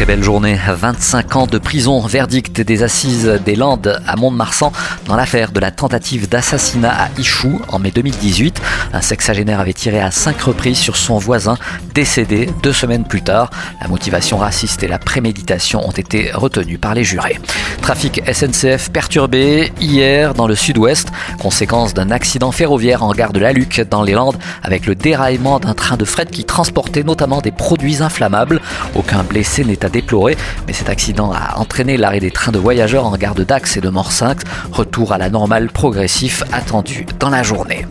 Très belle journée. 25 ans de prison. Verdict des assises des Landes à Mont-de-Marsan dans l'affaire de la tentative d'assassinat à Ichou en mai 2018. Un sexagénaire avait tiré à cinq reprises sur son voisin décédé deux semaines plus tard. La motivation raciste et la préméditation ont été retenues par les jurés. Trafic SNCF perturbé hier dans le sud-ouest, conséquence d'un accident ferroviaire en gare de la Luc dans les Landes avec le déraillement d'un train de fret qui transportait notamment des produits inflammables. Aucun blessé n'est déplorer, mais cet accident a entraîné l'arrêt des trains de voyageurs en gare de Dax et de Morsinx. Retour à la normale progressif attendu dans la journée.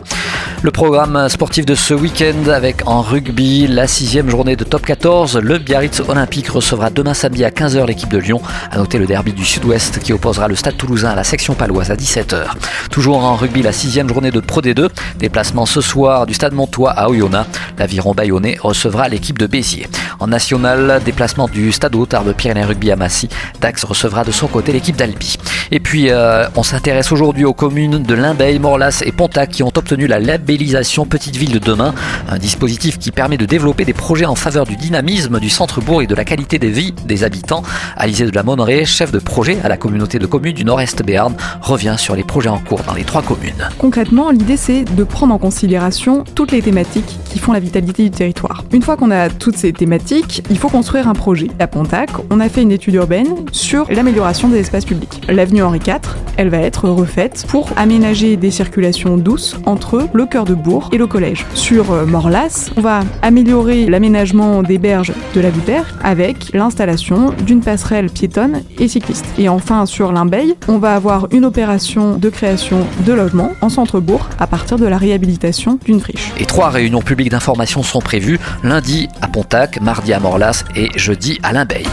Le programme sportif de ce week-end avec en rugby la sixième journée de top 14. Le Biarritz Olympique recevra demain samedi à 15h l'équipe de Lyon. À noter le derby du Sud-Ouest qui opposera le Stade Toulousain à la section paloise à 17h. Toujours en rugby la sixième journée de Pro D2. Déplacement ce soir du Stade Montois à Oyonnax. L'aviron bayonnais recevra l'équipe de Béziers. En national, déplacement du Stade Tarbes Pyrénées Rugby à Massy. Dax recevra de son côté l'équipe d'Albi. Puis, euh, on s'intéresse aujourd'hui aux communes de Limbeil, Morlas et Pontac qui ont obtenu la labellisation Petite Ville de demain, un dispositif qui permet de développer des projets en faveur du dynamisme du centre-bourg et de la qualité des vies des habitants. Alizé de la Monneraie, chef de projet à la communauté de communes du Nord-Est Béarn, revient sur les projets en cours dans les trois communes. Concrètement, l'idée c'est de prendre en considération toutes les thématiques qui font la vitalité du territoire. Une fois qu'on a toutes ces thématiques, il faut construire un projet. À Pontac, on a fait une étude urbaine sur l'amélioration des espaces publics. L'avenue Henri IV, elle va être refaite pour aménager des circulations douces entre le cœur de bourg et le collège. Sur euh, Morlas, on va améliorer l'aménagement des berges de la Vipère avec l'installation d'une passerelle piétonne et cycliste. Et enfin, sur Limbeil, on va avoir une opération de création de logements en centre-bourg à partir de la réhabilitation d'une friche. Et trois réunions publiques d'information sont prévues lundi à Pontac, mardi à Morlas et jeudi à Limbeil.